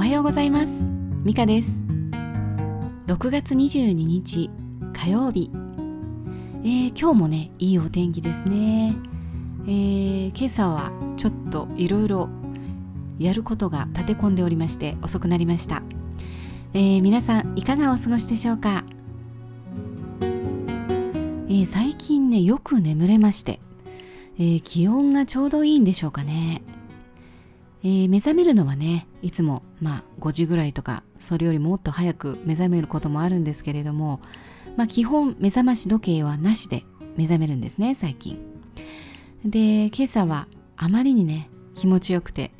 おはようございます。ミカです。6月22日火曜日、えー、今日もねいいお天気ですね、えー、今朝はちょっといろいろやることが立て込んでおりまして遅くなりました、えー、皆さんいかがお過ごしでしょうか、えー、最近ねよく眠れまして、え、気温がちょうどいいんでしょうかね。えー、目覚めるのはねいつもまあ5時ぐらいとかそれよりもっと早く目覚めることもあるんですけれども、まあ、基本目覚まし時計はなしで目覚めるんですね最近。で今朝はあまりにね気持ちよくて、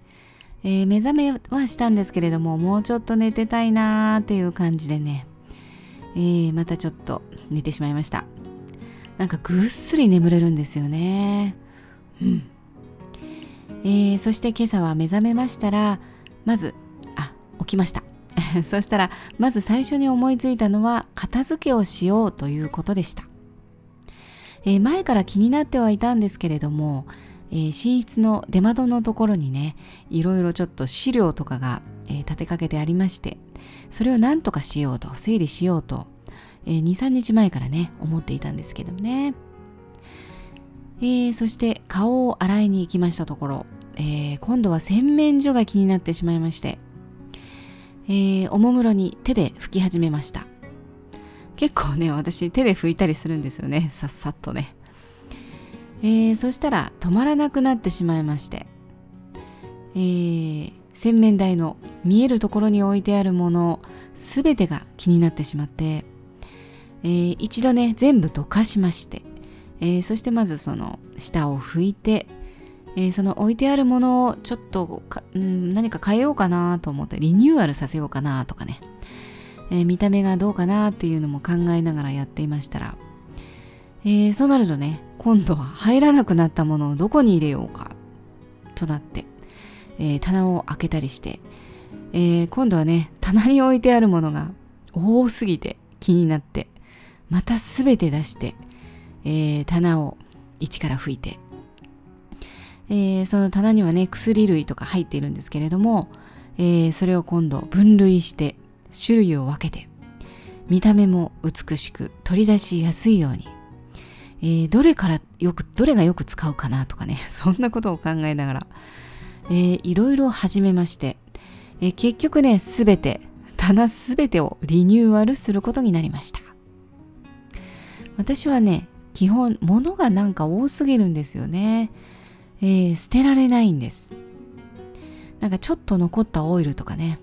えー、目覚めはしたんですけれどももうちょっと寝てたいなーっていう感じでね、えー、またちょっと寝てしまいました。なんかぐっすり眠れるんですよね。うん。えー、そして今朝は目覚めましたらまず起きました。そしたらまず最初に思いついたのは片付けをしようということでした、えー、前から気になってはいたんですけれども、えー、寝室の出窓のところにねいろいろちょっと資料とかが、え立てかけてありましてそれを何とかしようと整理しようと、え23日前からね思っていたんですけどもね。えー、そして顔を洗いに行きましたところ、えー、今度は洗面所が気になってしまいまして、えー、おもむろに手で拭き始めました。結構ね私手で拭いたりするんですよね。さっさっとね、えー、そしたら止まらなくなってしまいまして、えー、洗面台の見えるところに置いてあるものすべてが気になってしまって、えー、一度ね全部どかしまして。えー、そしてまずその下を拭いて、えー、その置いてあるものをちょっとうん、何か変えようかなと思ってリニューアルさせようかなとかね、えー、見た目がどうかなっていうのも考えながらやっていましたら、えそうなるとね今度は入らなくなったものをどこに入れようかとなって、え棚を開けたりして、え今度はね棚に置いてあるものが多すぎて気になってまた全て出してえ、棚を一から拭いて、えー、その棚にはね薬類とか入っているんですけれども、えー、それを今度分類して種類を分けて見た目も美しく取り出しやすいように、えー、どれからよくどれがよく使うかなとかね そんなことを考えながら、えー、いろいろ始めまして、えー、結局ねすべて棚すべてをリニューアルすることになりました。私はね基本物がなんか多すぎるんですよね、えー、捨てられないんです。なんかちょっと残ったオイルとかね、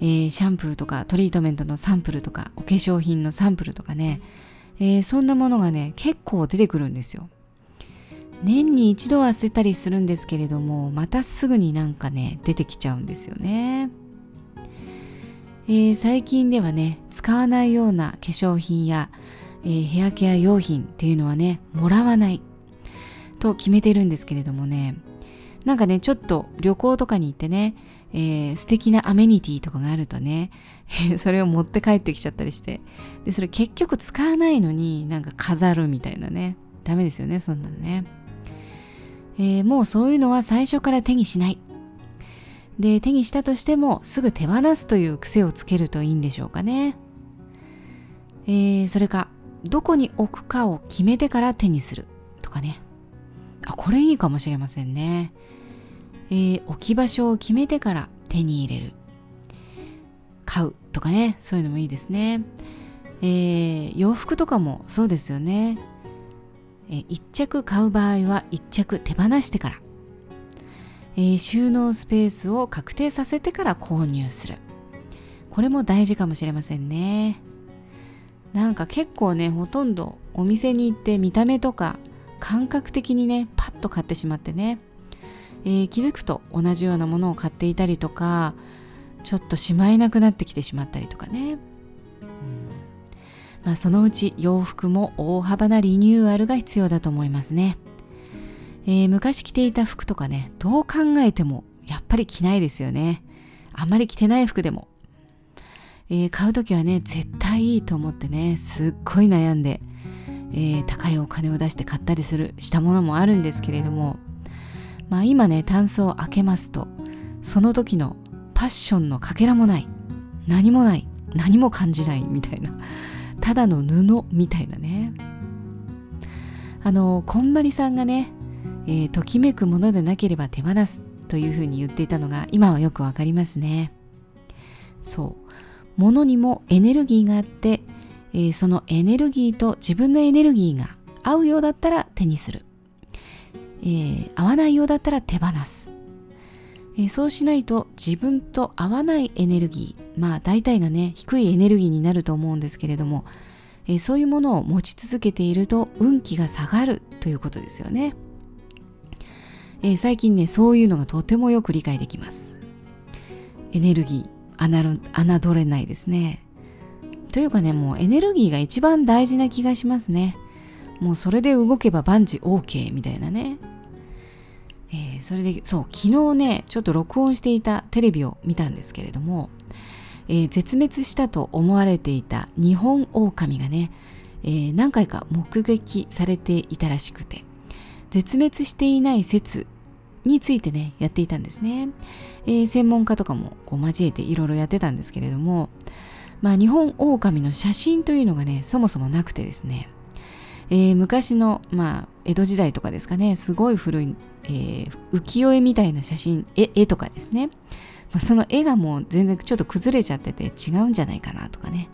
えー、シャンプーとかトリートメントのサンプルとかお化粧品のサンプルとかね、えー、そんなものがね結構出てくるんですよ。年に一度は捨てたりするんですけれどもまたすぐになんかね出てきちゃうんですよね、えー、最近ではね使わないような化粧品やえー、ヘアケア用品っていうのはねもらわない。と決めてるんですけれどもね。なんかねちょっと旅行とかに行ってね、えー、素敵なアメニティとかがあるとね それを持って帰ってきちゃったりして。でそれ結局使わないのになんか飾るみたいなね。ダメですよねそんなのね、えー、もうそういうのは最初から手にしない。で手にしたとしてもすぐ手放すという癖をつけるといいんでしょうかね、えー、それかどこに置くかを決めてから手にするとかね。あこれいいかもしれませんね、えー、置き場所を決めてから手に入れる。買うとかねそういうのもいいですね、えー、洋服とかもそうですよね、えー、1着買う場合は1着手放してから、えー、収納スペースを確定させてから購入する。これも大事かもしれませんね。なんか結構ねほとんどお店に行って見た目とか感覚的にねと買ってしまってね、えー、気づくと同じようなものを買っていたりとかちょっとしまえなくなってきてしまったりとかね、うん。まあ、そのうち洋服も大幅なリニューアルが必要だと思いますね、えー、昔着ていた服とかねどう考えてもやっぱり着ないですよね。あまり着てない服でも。えー、買う時はね絶対いいと思ってねすっごい悩んで、えー、高いお金を出して買ったりするしたものもあるんですけれどもまあ今ねタンスを開けますとその時のパッションのかけらもない何もない何も感じないみたいなただの布みたいなね。あのこんまりさんがね、えー、ときめくものでなければ手放すというふうに言っていたのが今はよくわかりますね。そう。物にもエネルギーがあって、えー、そのエネルギーと自分のエネルギーが合うようだったら手にする、えー、合わないようだったら手放す。えそうしないと自分と合わないエネルギーまあ大体がね低いエネルギーになると思うんですけれども、えそういうものを持ち続けていると運気が下がるということですよね、え最近ねそういうのがとてもよく理解できます。エネルギー侮れないですね。というかねもうエネルギーが一番大事な気がしますね。もうそれで動けば万事 OK みたいなね。えー、それでそう昨日ねちょっと録音していたテレビを見たんですけれども、えー、絶滅したと思われていた日本狼がね、えー、何回か目撃されていたらしくて絶滅していない説についてねやっていたんですね、え、専門家とかもこう交えていろいろやってたんですけれどもまあ日本狼の写真というのがねそもそもなくてですねえー、昔の、まあ、江戸時代とかですかね、すごい古い、えー、浮世絵みたいな写真、絵絵とかですね。まあ、その絵がもう全然ちょっと崩れちゃってて違うんじゃないかなとかね。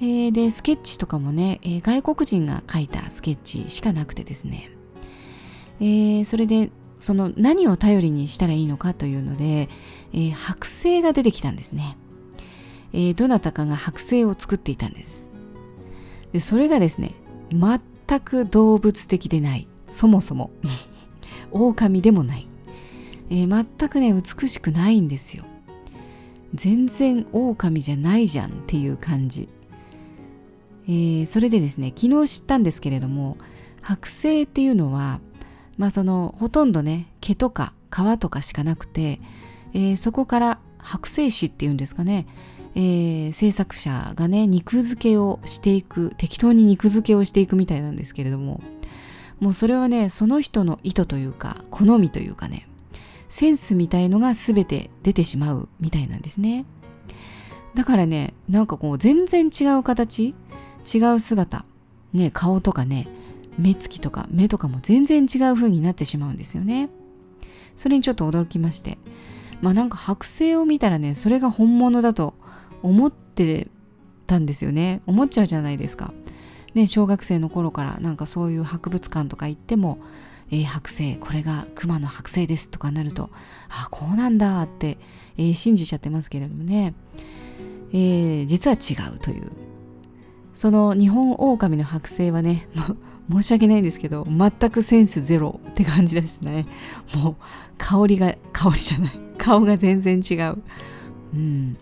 えー、で、スケッチとかもね、えー、外国人が描いたスケッチしかなくてですね。えー、それで、その何を頼りにしたらいいのかというので、えー、剥製が出てきたんですね。えー、どなたかが剥製を作っていたんです。で、それがですね、全く動物的でない。そもそも。狼でもない、えー、全くね美しくないんですよ。全然狼じゃないじゃんっていう感じ、えー、それでですね昨日知ったんですけれども剥製っていうのはまあそのほとんどね毛とか皮とかしかなくて、えー、そこから剥製紙っていうんですかね。えー、制作者がね肉付けをしていく適当に肉付けをしていくみたいなんですけれどももうそれはねその人の意図というか好みというかねセンスみたいのが全て出てしまうみたいなんですね。だからねなんかこう全然違う形違う姿ね顔とかね目つきとか目とかも全然違う風になってしまうんですよね。それにちょっと驚きまして。まあなんか剥製を見たらねそれが本物だと思ってたんですよね。思っちゃうじゃないですか。ね、小学生の頃からなんかそういう博物館とか行っても、えー、剥製これが熊の剥製ですとかなるとあこうなんだって、えー、信じちゃってますけれどもね、えー、実は違うという。その日本狼の剥製はね 申し訳ないんですけど全くセンスゼロって感じですね。もう香りが香りじゃない。顔が全然違う。うん。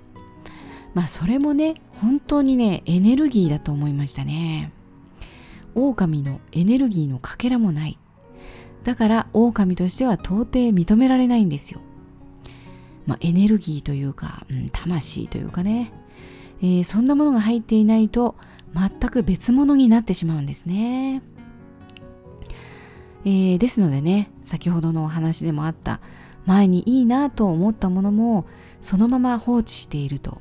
まあそれもね本当にねエネルギーだと思いましたね。狼のエネルギーのかけらもない。だから狼としては到底認められないんですよ。まあエネルギーというか、うん、魂というかね、えー、そんなものが入っていないと全く別物になってしまうんですね。えー、ですのでね先ほどのお話でもあった前にいいなと思ったものもそのまま放置していると。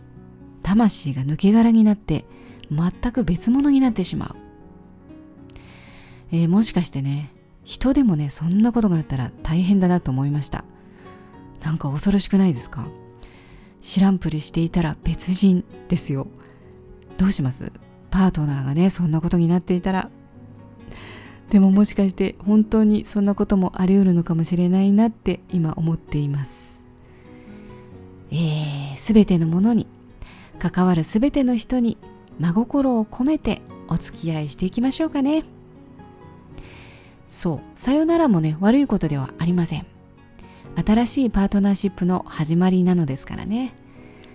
魂が抜け殻になって全く別物になってしまう、えー、もしかしてね人でもねそんなことがあったら大変だなと思いました。なんか恐ろしくないですか？知らんぷりしていたら別人ですよ。どうします？パートナーがねそんなことになっていたら。でももしかして本当にそんなこともあり得るのかもしれないなって今思っています。えー、全てのものに関わるすべての人に真心を込めてお付き合いしていきましょうかね。そうさよならもね悪いことではありません。新しいパートナーシップの始まりなのですからね。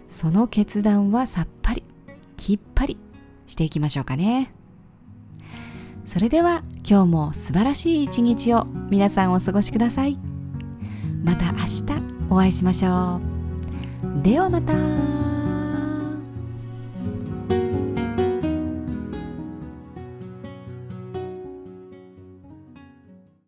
その決断はさっぱりきっぱりしていきましょうかね。それでは今日も素晴らしい一日を皆さんお過ごしください。また明日お会いしましょう。ではまた。